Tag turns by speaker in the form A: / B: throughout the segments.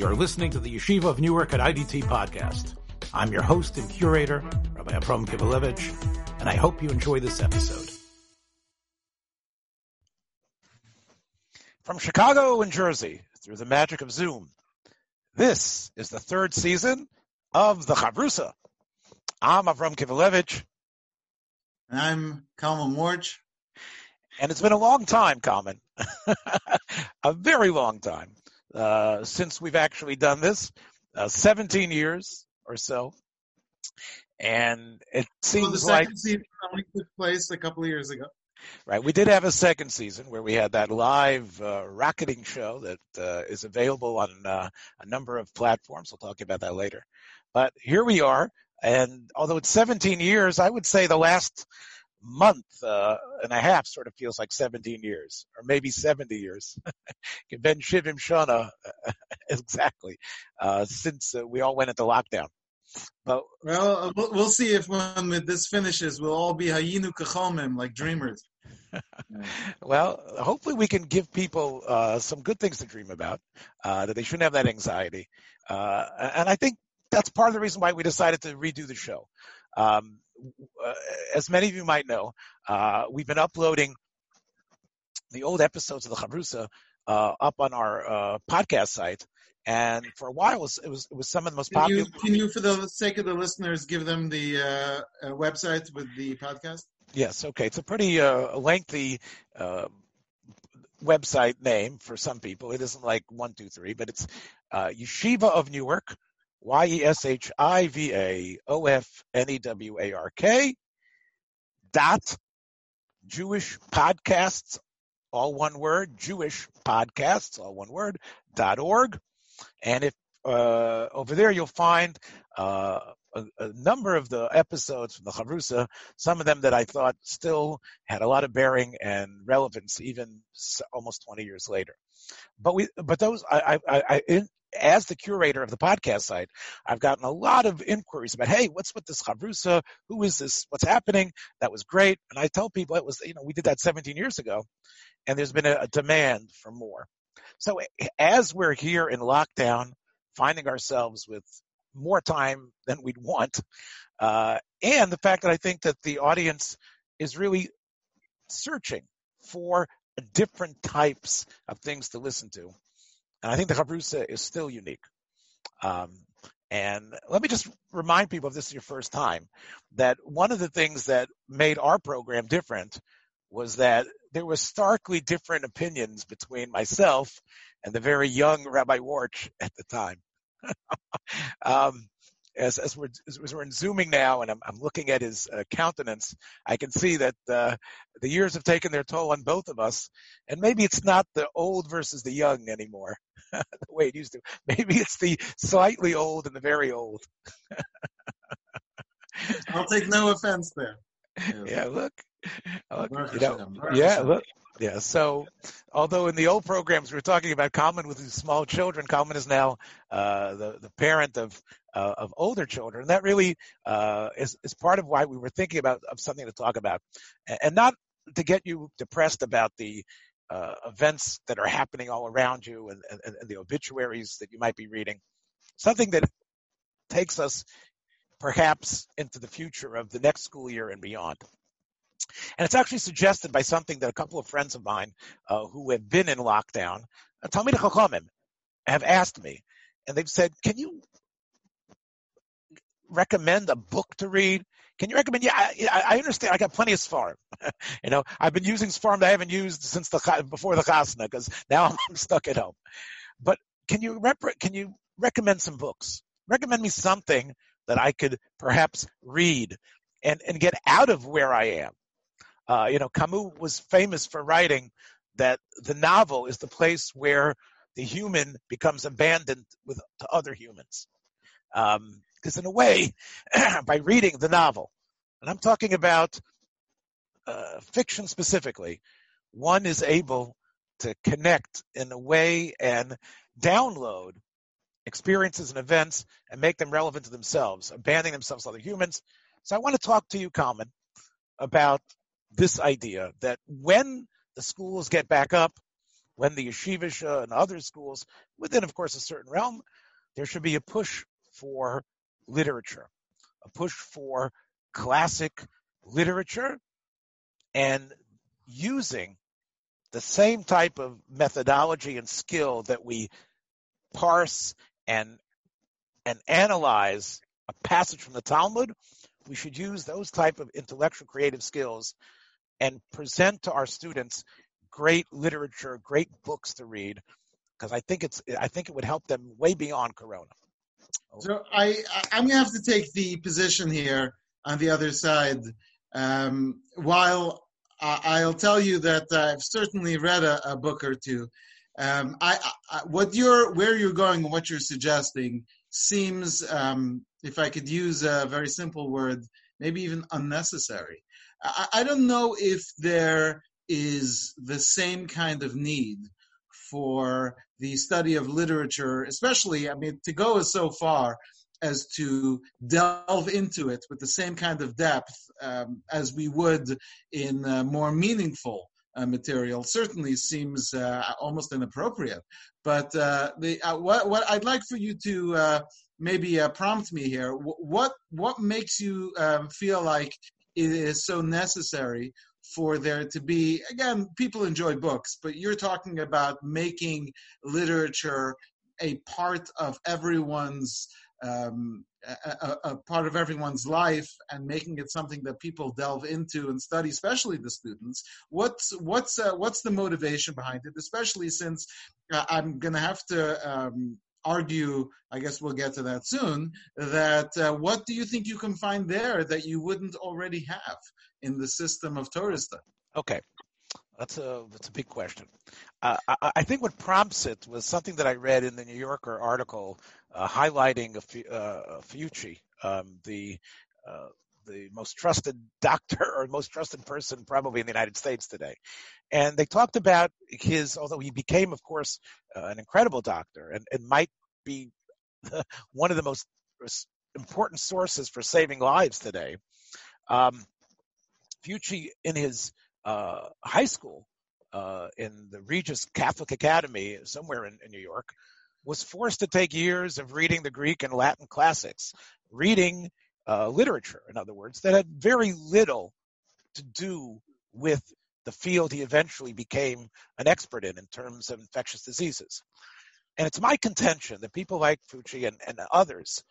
A: You're listening to the Yeshiva of Newark at IDT podcast. I'm your host and curator, Rabbi Abram Kivelevitz, and I hope you enjoy this episode. From Chicago and Jersey, through the magic of Zoom, this is the third season of the Chavrusa. I'm Avram Kivelevitz.
B: And I'm Kalman Worch.
A: And it's been a long time, Kalman. a very long time uh, since we've actually done this, uh, 17 years or so. And it seems
B: well, the
A: like
B: second season only took place a couple of years ago.
A: Right, we did have a second season where we had that live uh, rocketing show that uh, is available on uh, a number of platforms. We'll talk about that later. But here we are, and although it's 17 years, I would say the last month uh, and a half sort of feels like 17 years, or maybe 70 years. ben Shivim Shana, exactly, uh, since uh, we all went into lockdown. But
B: well, uh, we'll see if when this finishes, we'll all be hayinu kachomim like dreamers.
A: well, hopefully we can give people uh, some good things to dream about, uh, that they shouldn't have that anxiety. Uh, and I think that's part of the reason why we decided to redo the show. Um, uh, as many of you might know, uh, we've been uploading the old episodes of the Chavrusa uh, up on our uh, podcast site. And for a while, it was, it was, it was some of the most
B: can
A: popular.
B: You, can you, for the sake of the listeners, give them the uh, uh, website with the podcast?
A: Yes. Okay. It's a pretty lengthy website name for some people. It isn't like one, two, three, but it's Yeshiva of Newark Y E S H I V A O F N E W A R K dot Jewish podcasts, all one word, Jewish podcasts, all one word, dot org. And if uh, over there you'll find uh, a, a, number of the episodes from the Chavrusa, some of them that I thought still had a lot of bearing and relevance even almost 20 years later. But we, but those, I, I, I as the curator of the podcast site, I've gotten a lot of inquiries about, hey, what's with this Chavrusa? Who is this? What's happening? That was great. And I tell people it was, you know, we did that 17 years ago and there's been a, a demand for more. So as we're here in lockdown, finding ourselves with more time than we'd want, uh, and the fact that I think that the audience is really searching for different types of things to listen to. And I think the Chavrusa is still unique. Um, and let me just remind people if this is your first time that one of the things that made our program different was that there was starkly different opinions between myself and the very young Rabbi Worch at the time. um, as, as we're as we're zooming now, and I'm, I'm looking at his uh, countenance, I can see that uh, the years have taken their toll on both of us, and maybe it's not the old versus the young anymore, the way it used to. Maybe it's the slightly old and the very old.
B: I'll take no offense there.
A: Yeah, look, look you know, yeah, look, yeah. So, although in the old programs we were talking about Kalman with his small children, Kalman is now uh, the the parent of uh, of older children. That really uh, is is part of why we were thinking about of something to talk about, and not to get you depressed about the uh, events that are happening all around you and, and, and the obituaries that you might be reading. Something that takes us perhaps into the future of the next school year and beyond. And it's actually suggested by something that a couple of friends of mine uh, who have been in lockdown, uh, Chachamim, have asked me, and they've said, "Can you recommend a book to read? Can you recommend? Yeah, I, I understand. I got plenty of Sfarm. you know, I've been using Sfarm that I haven't used since the before the Chasna because now I'm stuck at home. But can you rep- can you recommend some books? Recommend me something that I could perhaps read and and get out of where I am. Uh, you know, Camus was famous for writing that the novel is the place where the human becomes abandoned with to other humans. Um, because in a way, by reading the novel, and I'm talking about uh, fiction specifically, one is able to connect in a way and download experiences and events and make them relevant to themselves, abandoning themselves to other humans. So I want to talk to you, Kalman, about this idea that when the schools get back up, when the yeshiva and other schools, within, of course, a certain realm, there should be a push for literature, a push for classic literature, and using the same type of methodology and skill that we parse and and analyze a passage from the Talmud, we should use those type of intellectual creative skills and present to our students great literature, great books to read, because I think it's I think it would help them way beyond Corona.
B: So I I'm gonna have to take the position here on the other side. Um, while I'll tell you that I've certainly read a, a book or two. Um, I, I, what you're where you're going and what you're suggesting seems, um, if I could use a very simple word, maybe even unnecessary. I, I don't know if there is the same kind of need for the study of literature, especially, I mean, to go so far as to delve into it with the same kind of depth um, as we would in uh, more meaningful uh, material certainly seems uh, almost inappropriate. But uh, the, uh, what, what I'd like for you to uh, maybe prompt me here, what what makes you um, feel like it is so necessary for there to be again people enjoy books but you're talking about making literature a part of everyone's um, a, a, part of everyone's life and making it something that people delve into and study, especially the students. What's what's uh, what's the motivation behind it? Especially since uh, I'm going to have to um, argue. I guess we'll get to that soon. That uh, what do you think you can find there that you wouldn't already have in the system of study?
A: Okay. That's a that's a big question. Uh, I, I, think what prompts it was something that I read in the New Yorker article uh, highlighting a, uh, Fauci, um, the uh, the most trusted doctor or most trusted person probably in the United States today. And they talked about his, although he became, of course, uh, an incredible doctor and, and might be one of the most important sources for saving lives today. Um, Fauci, in his uh, high school uh, in the Regis Catholic Academy somewhere in, in New York, was forced to take years of reading the Greek and Latin classics, reading uh, literature, in other words, that had very little to do with the field he eventually became an expert in, in terms of infectious diseases. And it's my contention that people like Fauci and, and others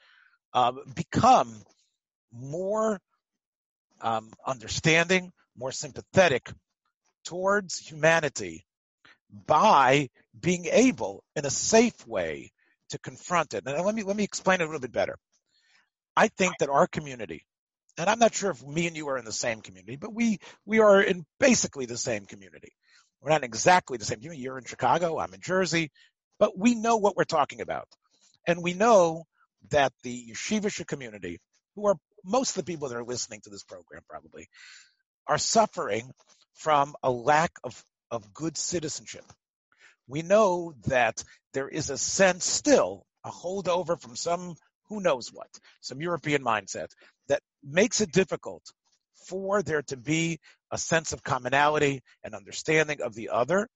A: um, become more um, understanding, more sympathetic towards humanity by being able in a safe way to confront it. And let me let me explain it a little bit better. I think that our community, and I'm not sure if me and you are in the same community, but we we are in basically the same community. We're not exactly the same. Community. You're in Chicago, I'm in Jersey, but we know what we're talking about. And we know that the yeshivish community, who are most of the people that are listening to this program probably, are suffering from a lack of, of good citizenship. We know that there is a sense still, a holdover from some who knows what, some European mindset that makes it difficult for there to be a sense of commonality and understanding of the other.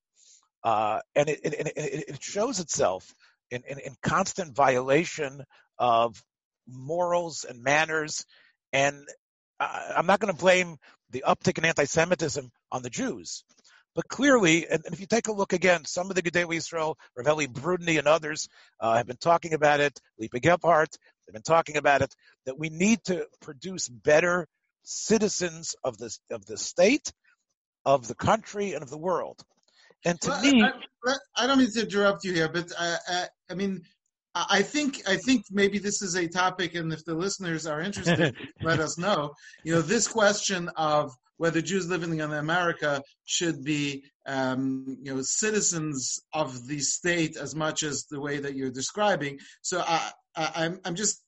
A: Uh, and it, it, it, shows itself in, in, in constant violation of morals and manners. And I'm not going to blame the uptick in anti-Semitism on the Jews. But clearly, and, if you take a look again, some of the Gedolei Israel, Rav Elya Brudny and others uh, have been talking about it, Lipa Gephardt, they've been talking about it, that we need to produce better citizens of the, of the state, of the country, and of the world. And to
B: well,
A: me...
B: I, I, don't mean to interrupt you here, but I, I, I mean, I think I think maybe this is a topic, and if the listeners are interested, let us know. You know, this question of whether Jews living in America should be, um, you know, citizens of the state as much as the way that you're describing. So I, I, I'm I'm just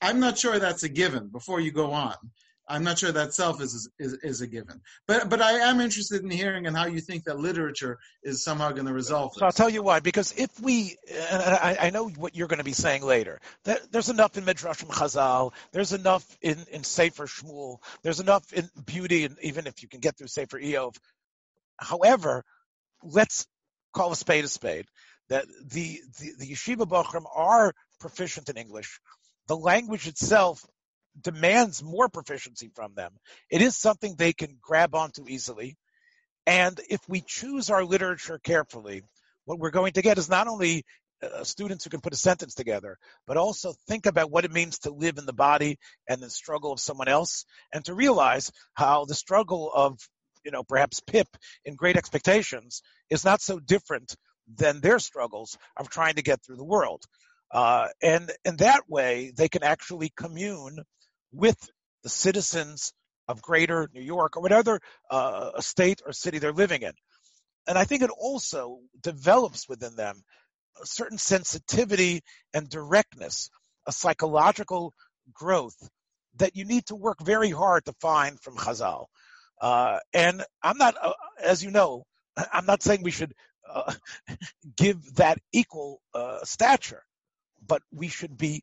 B: I'm not sure that's a given. Before you go on, I'm not sure that self is, is, is a given. But but I am interested in hearing and how you think that literature is somehow going to resolve this.
A: So I'll tell you why. Because if we, and I, I know what you're going to be saying later. That there's enough in Midrashim Chazal. There's enough in in Sefer Shmuel. There's enough in beauty, and even if you can get through Sefer Eov. However, let's call a spade a spade. That the the, the yeshiva bochum are proficient in English. The language itself demands more proficiency from them. It is something they can grab onto easily. And if we choose our literature carefully, what we're going to get is not only uh, students who can put a sentence together, but also think about what it means to live in the body and the struggle of someone else, and to realize how the struggle of, you know, perhaps Pip in Great Expectations is not so different than their struggles of trying to get through the world. Uh, and in that way, they can actually commune with the citizens of greater New York or whatever uh, state or city they're living in. And I think it also develops within them a certain sensitivity and directness, a psychological growth that you need to work very hard to find from Chazal. Uh, and I'm not, uh, as you know, I'm not saying we should uh, give that equal uh, stature, but we should be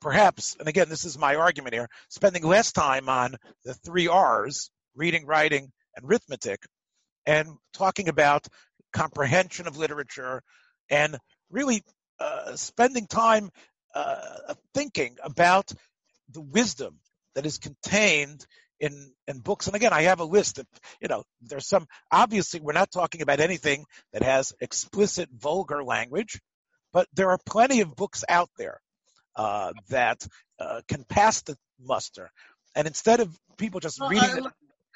A: perhaps, and again, this is my argument here, spending less time on the three R's, reading, writing, and arithmetic, and talking about comprehension of literature and really uh, spending time uh, thinking about the wisdom that is contained in in books. And again, I have a list of you know there's some obviously we're not talking about anything that has explicit vulgar language, but there are plenty of books out there uh, that uh, can pass the muster. And instead of people just well, reading. I,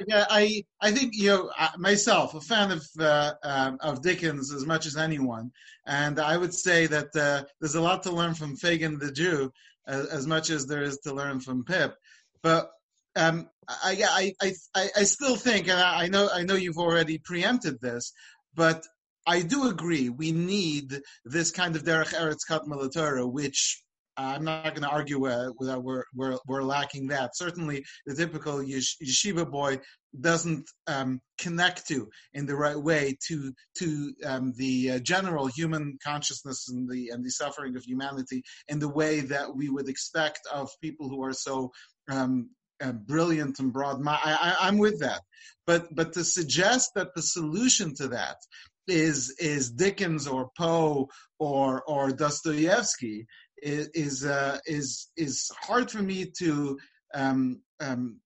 B: yeah, I I think you know myself a fan of uh, um, of Dickens as much as anyone, and I would say that uh, there's a lot to learn from Fagin the Jew as, as, much as there is to learn from Pip. But um, I, I I I still think, and I know I know you've already preempted this, but I do agree we need this kind of derech eretz kat which I'm not going to argue that we're, we're, we're lacking that. Certainly, the typical yeshiva boy doesn't um, connect to in the right way to to um, the uh, general human consciousness and the and the suffering of humanity in the way that we would expect of people who are so um, uh, brilliant and broad. I, I, I'm with that, but but to suggest that the solution to that is is Dickens or Poe or or Dostoevsky is is uh, is, is hard for me to um, um,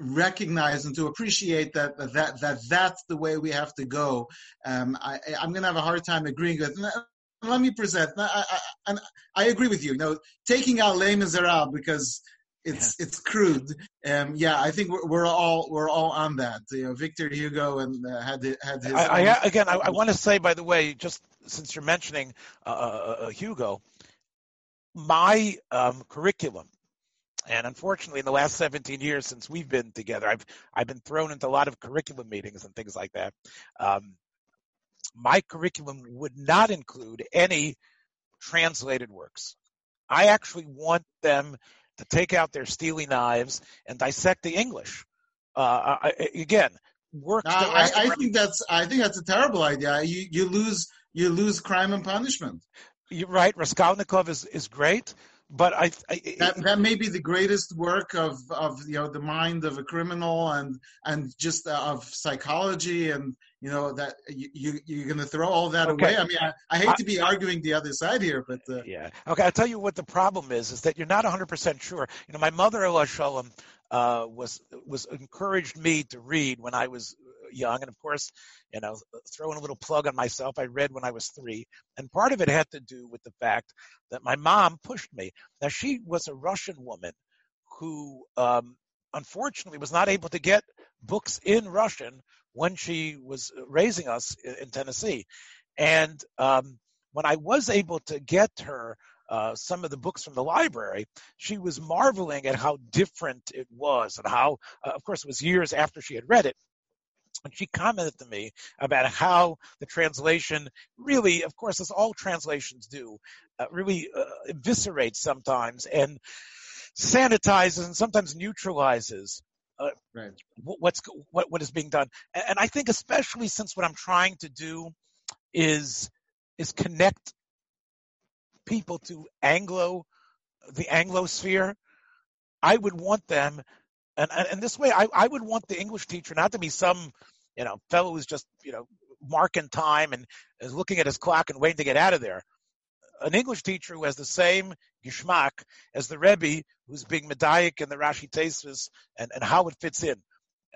B: recognize and to appreciate that that that that's the way we have to go. Um, I, am going to have a hard time agreeing with. Let me present. I, I, I agree with you. you know, taking out Les Miserables because it's yeah. it's crude. Um, yeah, I think we're, we're, all we're all on that. You know, Victor Hugo and uh, had had his.
A: I, I, again, I, I want to say, by the way, just since you're mentioning uh, uh, uh Hugo, my um, curriculum, and unfortunately, in the last 17 years since we've been together, I've I've been thrown into a lot of curriculum meetings and things like that. Um, my curriculum would not include any translated works. I actually want them to take out their steely knives and dissect the English. Uh, I, again, work.
B: No, I, I, think that's I think that's a terrible idea. You you lose you lose crime and punishment
A: you're right. Raskolnikov is, is great, but I, I
B: that, that may be the greatest work of, of you know the mind of a criminal and and just uh, of psychology and you know that you, you are going to throw all that okay. away. I mean, I, I hate I, to be arguing the other side here, but uh,
A: yeah. Okay, I'll tell you what the problem is: is that you're not 100 percent sure. You know, my mother-in-law Shalom uh, was was encouraged me to read when I was young. And of course, you know, throwing a little plug on myself, I read when I was three. And part of it had to do with the fact that my mom pushed me. Now, she was a Russian woman who, um, unfortunately, was not able to get books in Russian when she was raising us in Tennessee. And um, when I was able to get her uh, some of the books from the library, she was marveling at how different it was and how, uh, of course, it was years after she had read it, and she commented to me about how the translation really, of course, as all translations do, uh, really uh, eviscerates sometimes and sanitizes and sometimes neutralizes uh, right. what's what what is being done. And, and I think especially since what I'm trying to do is is connect people to Anglo the Anglo sphere. I would want them and, and, and this way, I, I would want the English teacher not to be some, you know, fellow who's just, you know, marking time and is looking at his clock and waiting to get out of there. An English teacher who has the same geschmack as the Rebbe who's being medayik in the Rashi Tesis and, and how it fits in.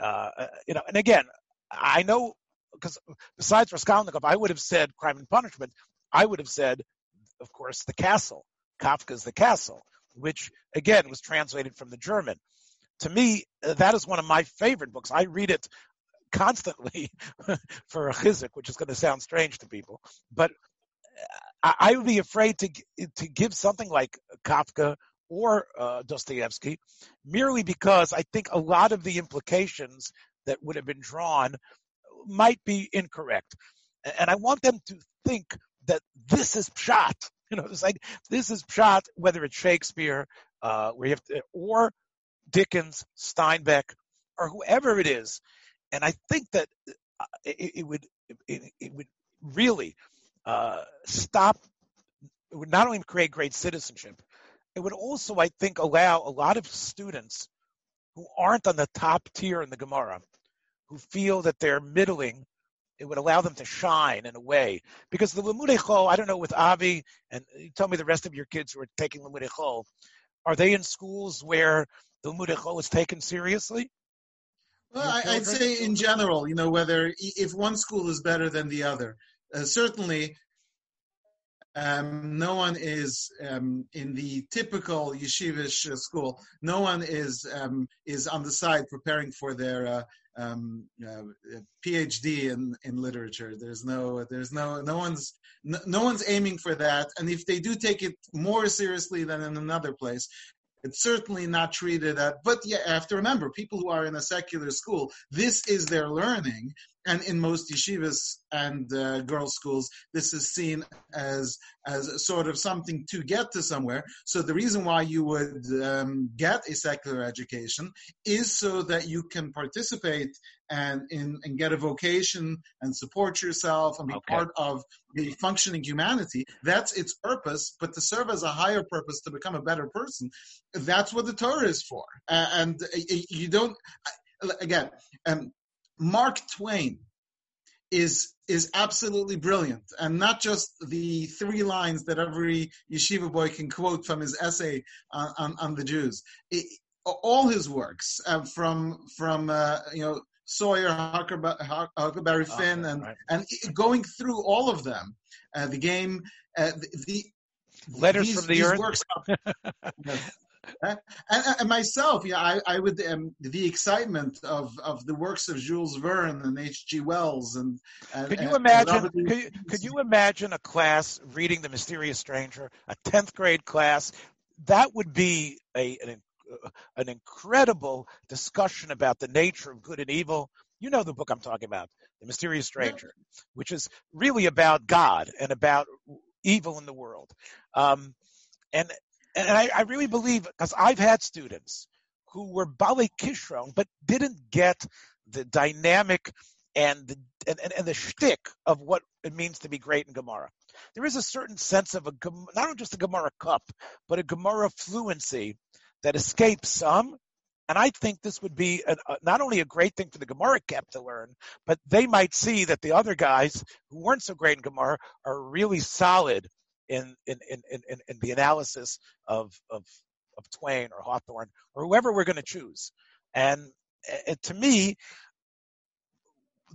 A: Uh, uh, you know, and again, I know because besides Raskolnikov, I would have said crime and punishment. I would have said, of course, the castle. Kafka's The Castle, which again was translated from the German. To me, uh, that is one of my favorite books. I read it constantly for a chizik, which is going to sound strange to people. But uh, I, would be afraid to to give something like Kafka or uh, Dostoevsky, merely because I think a lot of the implications that would have been drawn might be incorrect, and I want them to think that this is pshat. You know, it's like this is pshat, whether it's Shakespeare, uh, where you have to, or Dickens, Steinbeck, or whoever it is. And I think that uh, it, it would it, it, would really uh, stop. It would not only create great citizenship, it would also, I think, allow a lot of students who aren't on the top tier in the Gemara, who feel that they're middling, it would allow them to shine in a way. Because the Limudei Chol, I don't know with Avi, and you tell me the rest of your kids who are taking Limudei Chol, are they in schools where the Limudei is taken seriously?
B: Well, I, would say in general, you know, whether if one school is better than the other. Uh, certainly, um, no one is um, in the typical yeshivish school. No one is um, is on the side preparing for their uh, um, PhD in, in literature. There's no there's no no one's no, no one's aiming for that. And if they do take it more seriously than in another place, it's certainly not treated at, but yeah, I have to remember people who are in a secular school, this is their learning. And in most yeshivas and uh, girls' schools, this is seen as as sort of something to get to somewhere. So the reason why you would um, get a secular education is so that you can participate and in and get a vocation and support yourself and be okay. part of the functioning humanity. That's its purpose. But to serve as a higher purpose to become a better person, that's what the Torah is for. Uh, and uh, you don't again. Um, Mark Twain is is absolutely brilliant, and not just the three lines that every yeshiva boy can quote from his essay on, on, on the Jews. It, all his works, uh, from from uh, you know Sawyer, Huckleberry Finn, and right. and going through all of them, uh, the game, uh, the, the
A: letters these, from the earth.
B: Works, and, and, myself, yeah, I, I would um, the excitement of, of the works of Jules Verne and H.G. Wells and. and
A: could you imagine? Could you, could you imagine a class reading The Mysterious Stranger, a tenth grade class? That would be a an, uh, an incredible discussion about the nature of good and evil. You know the book I'm talking about, The Mysterious Stranger, yeah. which is really about God and about evil in the world. Um, and and I, I really believe because I've had students who were Bali Kishron but didn't get the dynamic and the and, and, and the shtick of what it means to be great in Gemara. There is a certain sense of a not just a Gemara cup, but a Gemara fluency that escapes some. And I think this would be not only a great thing for the Gemara kept to learn, but they might see that the other guys who weren't so great in Gemara are really solid in in in in, in the analysis of of of Twain or Hawthorne or whoever we're going to choose. And it, to me,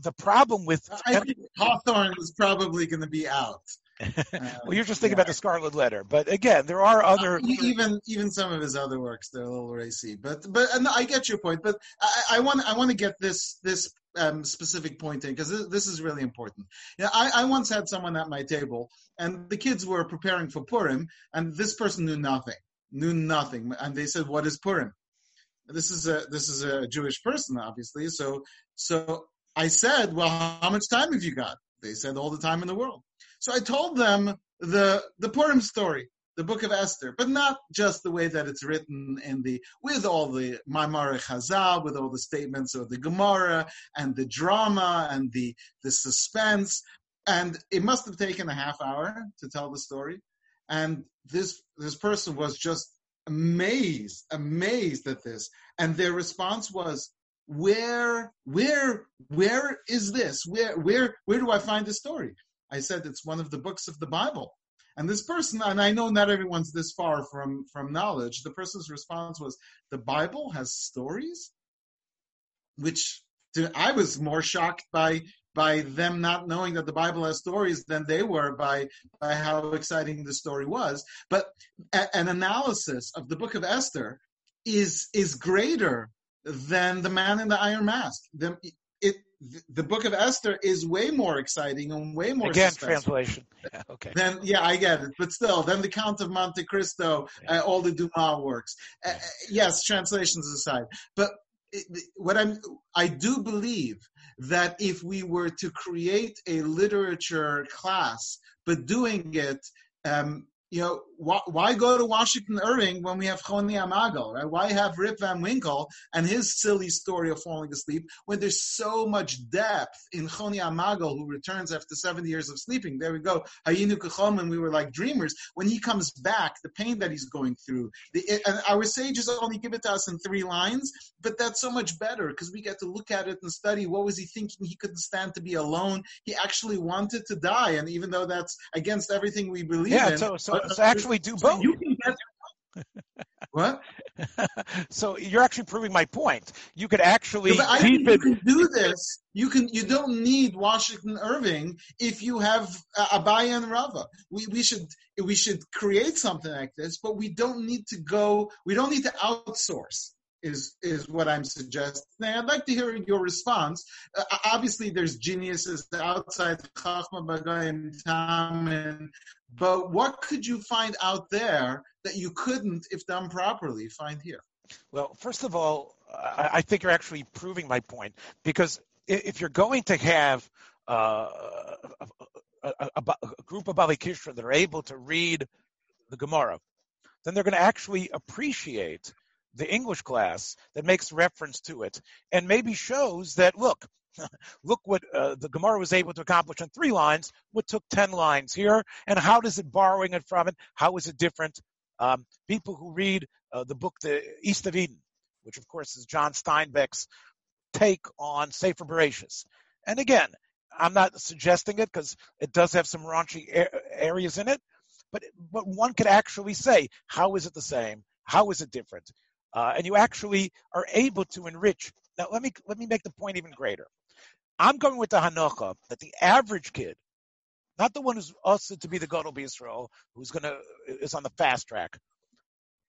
A: the problem with
B: I think Hawthorne is probably going to be out.
A: Well, you're just thinking yeah. about the Scarlet Letter, but again, there are other
B: even even some of his other works. They're a little racy, but but and I get your point. But I, I want I want to get this this um, specific point in because this, this, is really important. Yeah, I, I once had someone at my table, and the kids were preparing for Purim, and this person knew nothing, knew nothing, and they said, "What is Purim?" This is a this is a Jewish person, obviously. So so I said, "Well, how much time have you got?" They said, "All the time in the world." So I told them the the Purim story the book of Esther, but not just the way that it's written in the with all the Maimar Chazal, with all the statements of the Gemara and the drama and the the suspense. And it must have taken a half hour to tell the story. And this this person was just amazed, amazed at this. And their response was, where where where is this? Where where where do I find the story? I said it's one of the books of the Bible. And this person, and I know not everyone's this far from from knowledge. The person's response was, "The Bible has stories," which to, I was more shocked by by them not knowing that the Bible has stories than they were by by how exciting the story was. But a, an analysis of the Book of Esther is is greater than the Man in the Iron Mask. The, it the book of Esther is way more exciting and way more
A: again translation. Yeah, okay.
B: Then yeah, I get it, but still, then the Count of Monte Cristo, yeah. uh, all the Dumas works. Uh, yes, translations aside, but what I'm I do believe that if we were to create a literature class, but doing it um, you know, why, why, go to Washington Irving when we have Choni HaMagel, right? Why have Rip Van Winkle and his silly story of falling asleep when there's so much depth in Choni HaMagel who returns after 70 years of sleeping? There we go. Hayinu Kachom, and we were like dreamers. When he comes back, the pain that he's going through, the, and our sages only give it to us in three lines, but that's so much better because we get to look at it and study what was he thinking? He couldn't stand to be alone. He actually wanted to die. And even though that's against everything we believe
A: yeah,
B: in.
A: So, so so actually do both.
B: You can get what?
A: so you're actually proving my point. You could actually
B: I think you can do this. You can. You don't need Washington Irving if you have uh, Abaye and Rava. We we should we should create something like this, but we don't need to go. We don't need to outsource is is what I'm suggesting. I'd like to hear your response. Uh, obviously, there's geniuses outside Chachma Bagayim Tamin, but what could you find out there that you couldn't, if done properly, find here?
A: Well, first of all, I, I think you're actually proving my point because if you're going to have uh, a, a, a, a, group of Bali Kishra that are able to read the Gemara, then they're going to actually appreciate the English class that makes reference to it and maybe shows that, look, look what uh, the Gemara was able to accomplish in three lines, what took 10 lines here, and how does it borrowing it from it? How is it different? Um, people who read uh, the book The East of Eden, which of course is John Steinbeck's take on Sefer Bereshis. And again, I'm not suggesting it because it does have some raunchy areas in it, but, but one could actually say, how is it the same? How is it different? Uh, and you actually are able to enrich. Now, let me let me make the point even greater. I'm going with the hanocha that the average kid, not the one who's also to be the Gadol Israel, who's to is on the fast track,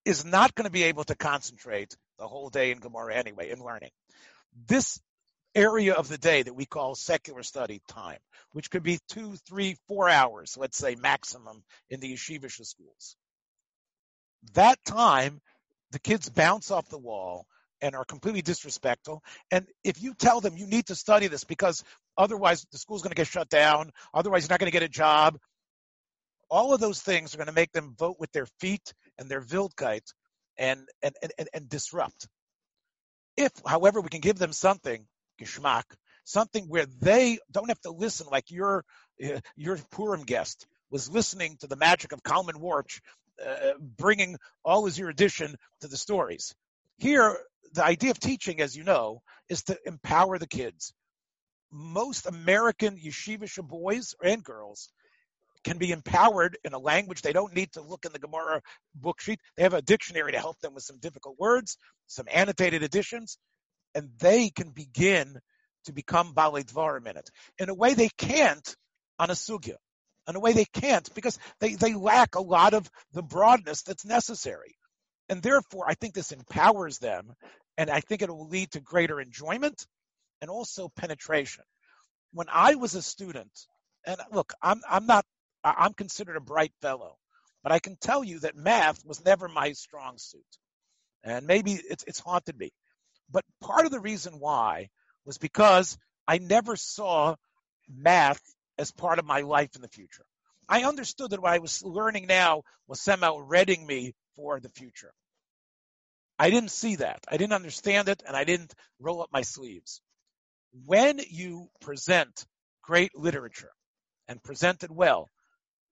A: is not going to be able to concentrate the whole day in Gemara anyway in learning. This area of the day that we call secular study time, which could be two, three, four hours, let's say maximum in the yeshivish schools. That time the kids bounce off the wall and are completely disrespectful. And if you tell them you need to study this because otherwise the school's going to get shut down, otherwise you're not going to get a job, all of those things are going to make them vote with their feet and their Wildkeit and, and, and, and disrupt. If, however, we can give them something, geschmack, something where they don't have to listen like your, uh, your Purim guest was listening to the magic of Kalman Worch uh, bringing all his erudition to the stories. Here, the idea of teaching, as you know, is to empower the kids. Most American yeshivish boys and girls can be empowered in a language they don't need to look in the Gemara book sheet. They have a dictionary to help them with some difficult words, some annotated editions, and they can begin to become Balei Dvarim in it in a way they can't on a sugya in a way they can't because they, they lack a lot of the broadness that's necessary. And therefore, I think this empowers them, and I think it will lead to greater enjoyment and also penetration. When I was a student, and look, I'm, I'm not, I'm considered a bright fellow, but I can tell you that math was never my strong suit. And maybe it's, it's haunted me. But part of the reason why was because I never saw math as part of my life in the future. I understood that what I was learning now was somehow readying me for the future. I didn't see that. I didn't understand it, and I didn't roll up my sleeves. When you present great literature and present it well,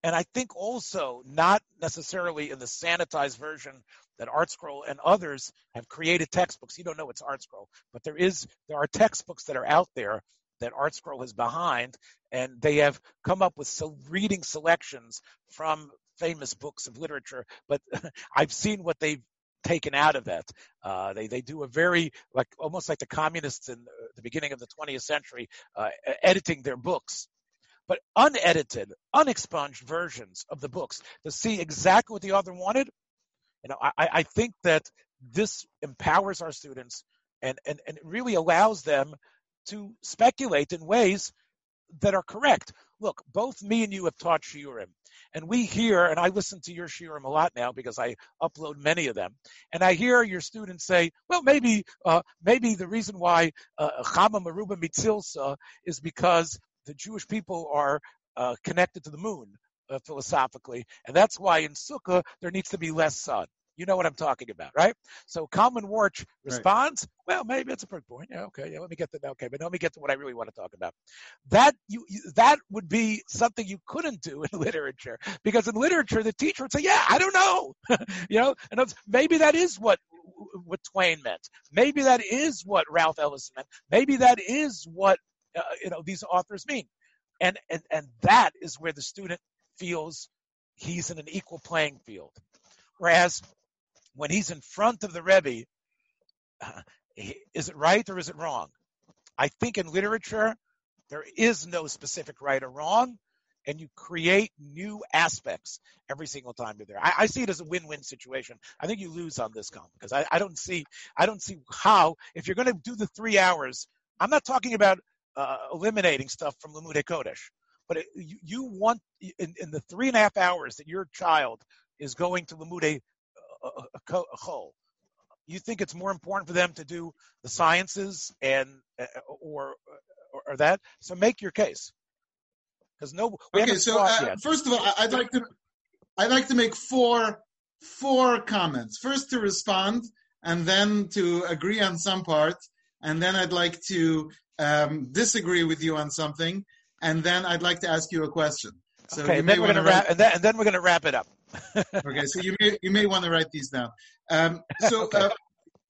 A: and I think also not necessarily in the sanitized version that ArtScroll and others have created textbooks. You don't know it's ArtScroll, but there is there are textbooks that are out there that ArtScroll is behind, and they have come up with so reading selections from famous books of literature. But I've seen what they've taken out of that. Uh, they they do a very like almost like the communists in the beginning of the 20th century, uh, editing their books but unedited, unexpunged versions of the books to see exactly what the author wanted. You know, I, I think that this empowers our students and, and, and really allows them to speculate in ways that are correct. Look, both me and you have taught shiurim, and we hear, and I listen to your shiurim a lot now because I upload many of them, and I hear your students say, well, maybe, uh, maybe the reason why uh, Chama Maruba Mitzilsa is because the Jewish people are uh, connected to the moon uh, philosophically, and that's why in Sukkah there needs to be less sun. You know what I'm talking about, right? So Kalman Worch responds, right. well, maybe it's a good point. Yeah, okay, yeah, let me get to that. Okay, but let me get to what I really want to talk about. That you, you that would be something you couldn't do in literature because in literature the teacher would say, yeah, I don't know, you know, and maybe that is what what Twain meant. Maybe that is what Ralph Ellison meant. Maybe that is what uh, you know these authors mean, and and and that is where the student feels he's in an equal playing field. Whereas when he's in front of the Rebbe, uh, is it right or is it wrong? I think in literature there is no specific right or wrong, and you create new aspects every single time you're there. I, I see it as a win-win situation. I think you lose on this column because I, I don't see I don't see how if you're going to do the three hours. I'm not talking about uh, eliminating stuff from Limudei Kodesh. But it, you, you, want in, in, the three and a half hours that your child is going to Uh, Chol, you think it's more important for them to do the sciences and uh, or, or, or that? So make your case. Because no,
B: okay. So uh, first of all, I'd like to I'd like to make four four comments. First to respond, and then to agree on some part, and then I'd like to um, disagree with you on something, and then I'd like to ask you a question.
A: So okay, and then, we're gonna wrap, and, then, and then we're going to wrap it up.
B: okay, so you may you may want to write these down. Um, so okay. uh,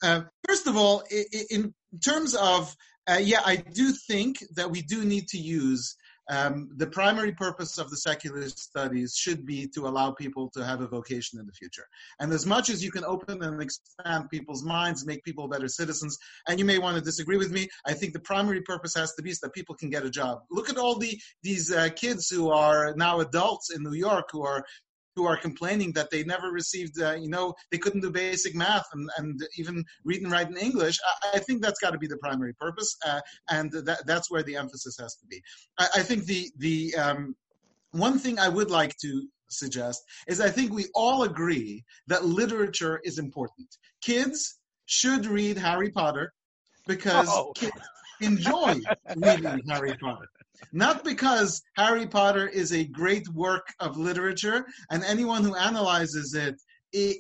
B: uh, first of all, in, in terms of uh, yeah, I do think that we do need to use um, the primary purpose of the secular studies should be to allow people to have a vocation in the future. And as much as you can open and expand people's minds, make people better citizens, and you may want to disagree with me, I think the primary purpose has to be so that people can get a job. Look at all the these uh, kids who are now adults in New York who are who are complaining that they never received, uh, you know, they couldn't do basic math and, and even read and write in English. I, I think that's got to be the primary purpose, uh, and that, that's where the emphasis has to be. I, I think the the um, one thing I would like to suggest is I think we all agree that literature is important. Kids should read Harry Potter because oh. kids enjoy reading Harry Potter. Not because Harry Potter is a great work of literature, and anyone who analyzes it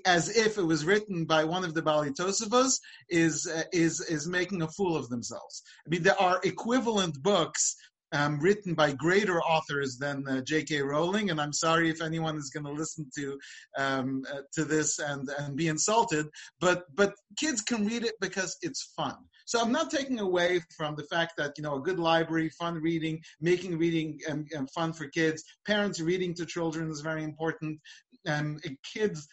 B: as if it was written by one of the Baalei Tosafos is uh, is is making a fool of themselves. I mean, there are equivalent books um, written by greater authors than uh, J.K. Rowling, and I'm sorry if anyone is going to listen to um, uh, to this and and be insulted. But but kids can read it because it's fun. So I'm not taking away from the fact that you know a good library, fun reading, making reading um, um, fun for kids, parents reading to children is very important. Um, kids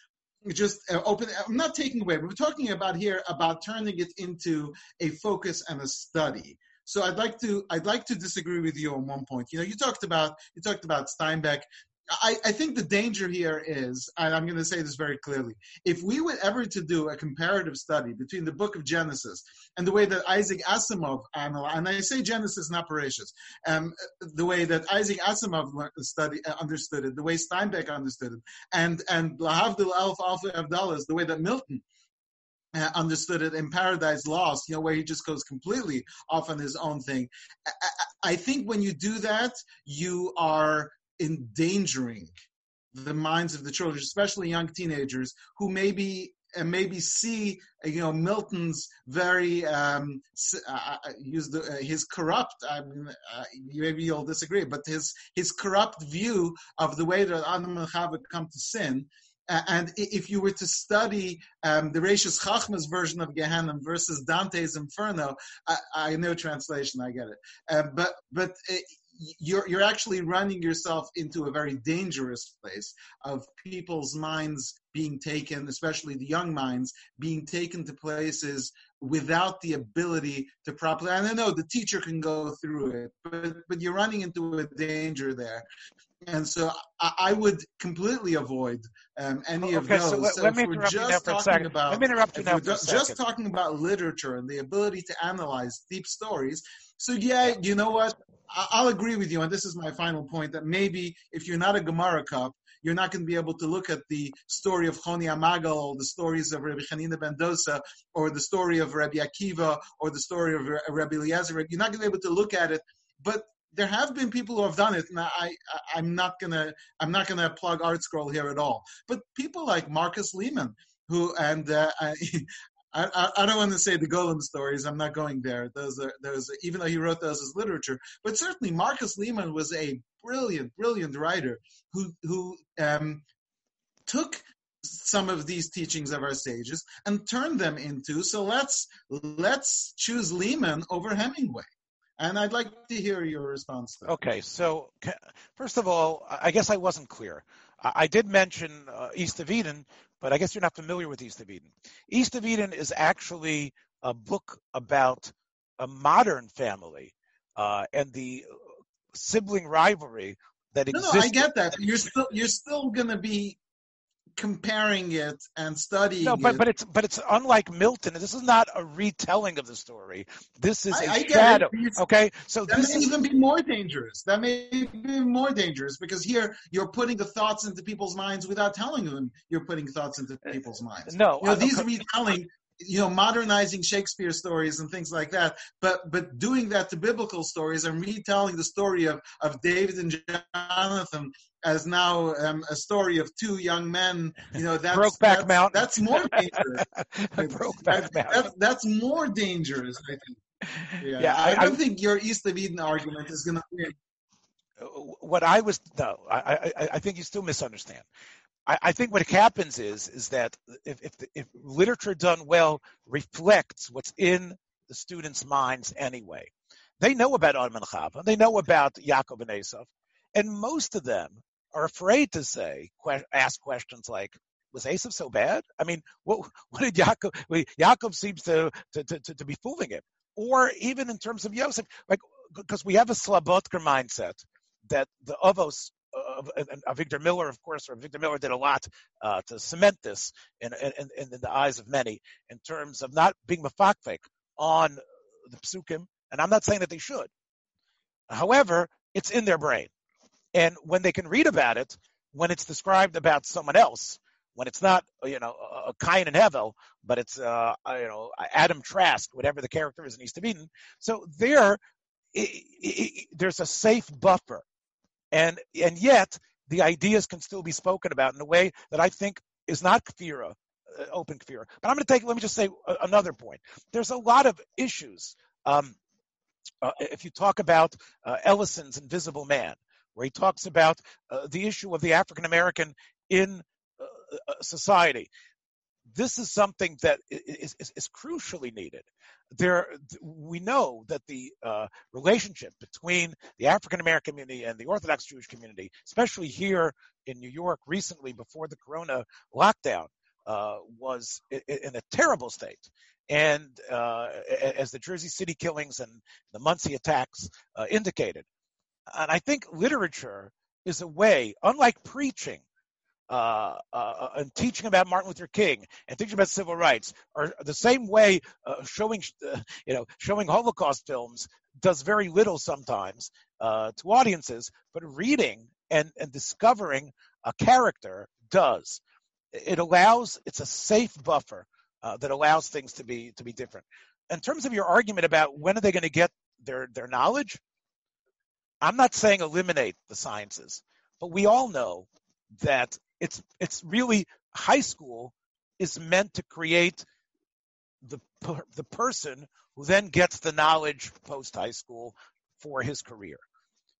B: just uh, open i'm not taking away we're talking about here about turning it into a focus and a study so I'd like to I'd like to disagree with you on one point. You know, you talked about you talked about Steinbeck. I, I think the danger here is, and I'm going to say this very clearly, if we were ever to do a comparative study between the book of Genesis and the way that Isaac Asimov analyzed, and I say Genesis not Bereshit, um, the way that Isaac Asimov study, uh, understood it, the way Steinbeck understood it, and and Lahavdil Alf Alpha Abdallah, the way that Milton uh, understood it in Paradise Lost, you know, where he just goes completely off on his own thing. I, I think when you do that, you are endangering the minds of the children, especially young teenagers who maybe and maybe see you know Milton's very um, uh, uh, use the, uh, his corrupt. I mean, uh, maybe you'll disagree, but his his corrupt view of the way that Adam and Chava come to sin and if you were to study um, the Reishis Chachma's version of Gehenna versus Dante's Inferno, I, I know translation, I get it, uh, but but uh, you're you're actually running yourself into a very dangerous place of people's minds being taken, especially the young minds, being taken to places without the ability to properly. I know the teacher can go through it, but but you're running into a danger there. And so I, I would completely avoid um, any
A: okay,
B: of those.
A: So let,
B: so
A: let me interrupt you now for a second.
B: About,
A: let me interrupt you now for a
B: just talking about literature and the ability to analyze deep stories. So yeah, you know what? I'll agree with you, and this is my final point, that maybe if you're not a Gemara kop, you're not going to be able to look at the story of Choni HaMagel or the stories of Rabbi Chanina ben Dosa or the story of Rabbi Akiva or the story of Rabbi Eliezer. You're not going to be able to look at it, but there have been people who have done it, and I, I am not gonna I'm not gonna plug ArtScroll here at all. But people like Marcus Lehmann, who and uh, I, I, I, don't want to say the Golem stories. I'm not going there. Those are those, even though he wrote those as literature. But certainly, Marcus Lehmann was a brilliant, brilliant writer who who um, took some of these teachings of our sages and turned them into. So let's let's choose Lehmann over Hemingway. And I'd like to hear your response. To
A: okay, so first of all, I guess I wasn't clear. I did mention uh, East of Eden, but I guess you're not familiar with East of Eden. East of Eden is actually a book about a modern family uh, and the sibling rivalry that
B: no,
A: exists.
B: No, I get that. You're still you're still going to be comparing it and studying
A: no, but
B: it.
A: but it's but it's unlike Milton. This is not a retelling of the story. This is
B: I,
A: a
B: I
A: shadow. Okay, so
B: that
A: this
B: may
A: is
B: even be more dangerous. That may be more dangerous because here you're putting the thoughts into people's minds without telling them you're putting thoughts into uh, people's minds.
A: no.
B: You know, these retelling you know modernizing shakespeare stories and things like that but but doing that to biblical stories and retelling the story of of david and jonathan as now um, a story of two young men you know that's
A: Brokeback
B: that's,
A: Mountain.
B: that's more dangerous.
A: Brokeback
B: that,
A: Mountain.
B: that, that's more dangerous i think. Yeah,
A: Yeah,
B: I,
A: I-
B: don't think your east of eden argument is going to win
A: what I was no, I, I, I think you still misunderstand. I, I think what happens is is that if if, the, if literature done well reflects what's in the students' minds anyway, they know about Adam and Chava, they know about Yaakov and Esav, and most of them are afraid to say que- ask questions like. Was Esav so bad? I mean, what what did Yaakov? well, Yaakov seems to to, to to be fooling him, or even in terms of Yosef, like because we have a Slabotker mindset that the Avos of uh, and Avigdor Miller, of course, or Avigdor Miller did a lot uh, to cement this in, in, in, the eyes of many in terms of not being mafakfek on the psukim, and I'm not saying that they should. However, it's in their brain, and when they can read about it, when it's described about someone else, when it's not you know a Cain and Hevel, but it's uh, you know Adam Trask, whatever the character is in East of Eden. So there, it, it, there's a safe buffer and and yet the ideas can still be spoken about in a way that I think is not kfira, uh, open kfira. But I'm going to take. Let me just say another point. There's a lot of issues. Um, uh, if you talk about uh, Ellison's Invisible Man, where he talks about uh, the issue of the African American in uh, uh, society, this is something that is, is, is crucially needed. There, we know that the uh, relationship between the African American community and the Orthodox Jewish community, especially here in New York recently before the Corona lockdown, uh, was in a terrible state. And uh, as the Jersey City killings and the Monsey attacks uh, indicated, and I think literature is a way, unlike preaching, uh, uh, and teaching about Martin Luther King and teaching about civil rights are the same way uh, showing, you know, showing Holocaust films does very little sometimes uh, to audiences, but reading and, and discovering a character does. It allows, it's a safe buffer uh, that allows things to be to be different. In terms of your argument about when are they going to get their their knowledge, I'm not saying eliminate the sciences, but we all know that it's it's really high school is meant to create the the person who then gets the knowledge post high school for his career.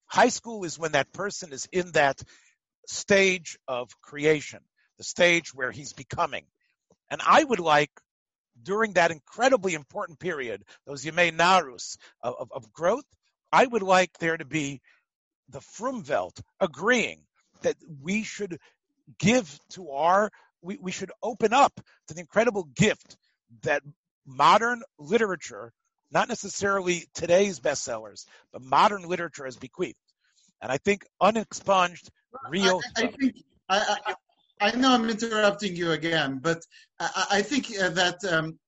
A: High school is when that person is in that stage of creation, the stage where he's becoming. And I would like, during that incredibly important period, those Yemei Narus of, of, of growth, I would like there to be the Frumvelt agreeing that we should give to our, we, we should open up to the incredible gift that modern literature, not necessarily today's bestsellers, but modern literature has bequeathed. And I think unexpunged, real.
B: I, I think I, I, I, know I'm interrupting you again, but I, I think uh, that um,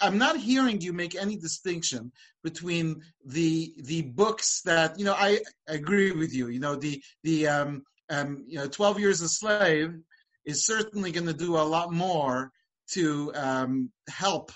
B: I'm not hearing you make any distinction between the the books that you know. I agree with you. You know the the um, um, you know Twelve Years a Slave is certainly going to do a lot more to um, help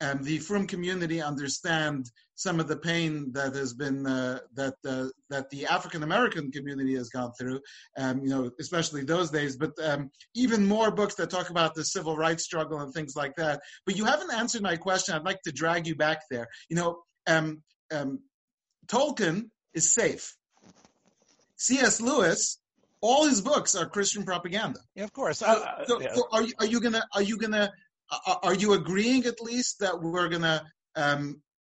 B: um, the Frum community understand some of the pain that has been uh, that uh, that the African American community has gone through, um, you know, especially those days. But um, even more books that talk about the civil rights struggle and things like that. But you haven't answered my question. I'd like to drag you back there. You know, um, um Tolkien is safe. C.S. Lewis all his books are Christian propaganda.
A: Yeah, of course.
B: So, uh, so, yeah. so are, you, are you gonna are you gonna are you agreeing at least that we're gonna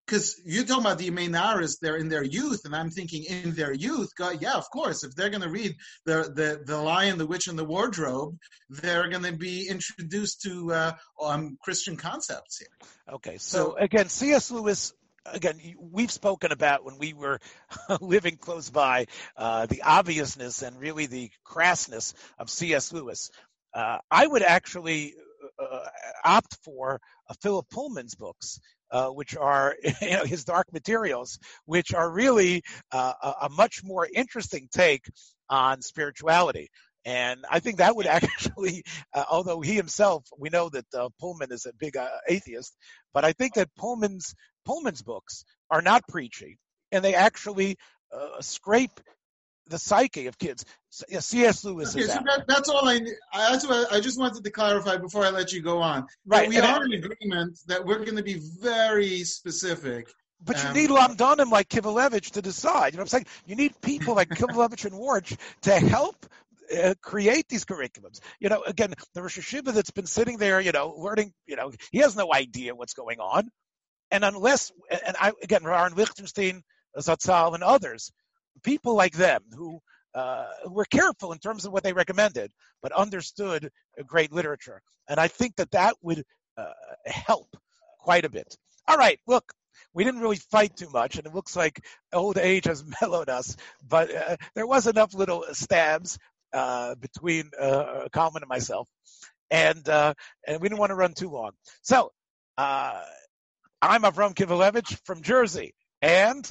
B: because you're talking about the Yemei Narus, they're in their youth, and I'm thinking in their youth, God, yeah, of course, if they're going to read the, the the Lion, the Witch, and the Wardrobe, they're going to be introduced to uh, um, Christian concepts here.
A: Okay, so, so again, C.S. Lewis again, we've spoken about when we were living close by uh, the obviousness and really the crassness of C.S. Lewis. Uh, I would actually uh, opt for Philip Pullman's books, uh, which are you know, his dark materials, which are really uh, a, much more interesting take on spirituality. And I think that would actually, uh, although he himself, we know that uh, Pullman is a big uh, atheist, but I think that Pullman's Pullman's books are not preachy, and they actually scrape the psyche of kids. C.S. Lewis okay,
B: is
A: so
B: that, that's all I. That's what I just wanted to clarify before I let you go on.
A: Right,
B: we are in agreement that we're going to be very specific.
A: But you um, need Lamdanim like Kivelevitz to decide. You know what I'm saying? You need people like Kivelevitz and Worch to help uh, create these curriculums. You know, again, the Rosh Yeshiva that's been sitting there, you know, learning, you know, he has no idea what's going on. And unless, and I, again, Aaron Lichtenstein, Zatzal, and others, people like them who uh, were careful in terms of what they recommended, but understood great literature. And I think that that would uh, help quite a bit. All right, look, we didn't really fight too much, and it looks like old age has mellowed us, but uh, there was enough little stabs uh, between uh, Kalman and myself, and uh, and we didn't want to run too long. So uh, I'm Avram Kivelevitz from Jersey, and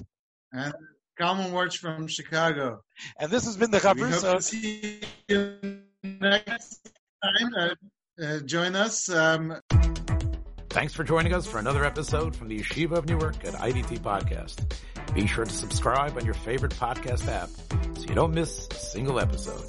B: and Kalman Worch from Chicago.
A: And this has been the Chavrusa.
B: We hope to see you next time. Uh, uh, join us. Um,
A: Thanks for joining us for another episode from the Yeshiva of Newark at IDT Podcast. Be sure to subscribe on your favorite podcast app so you don't miss a single episode.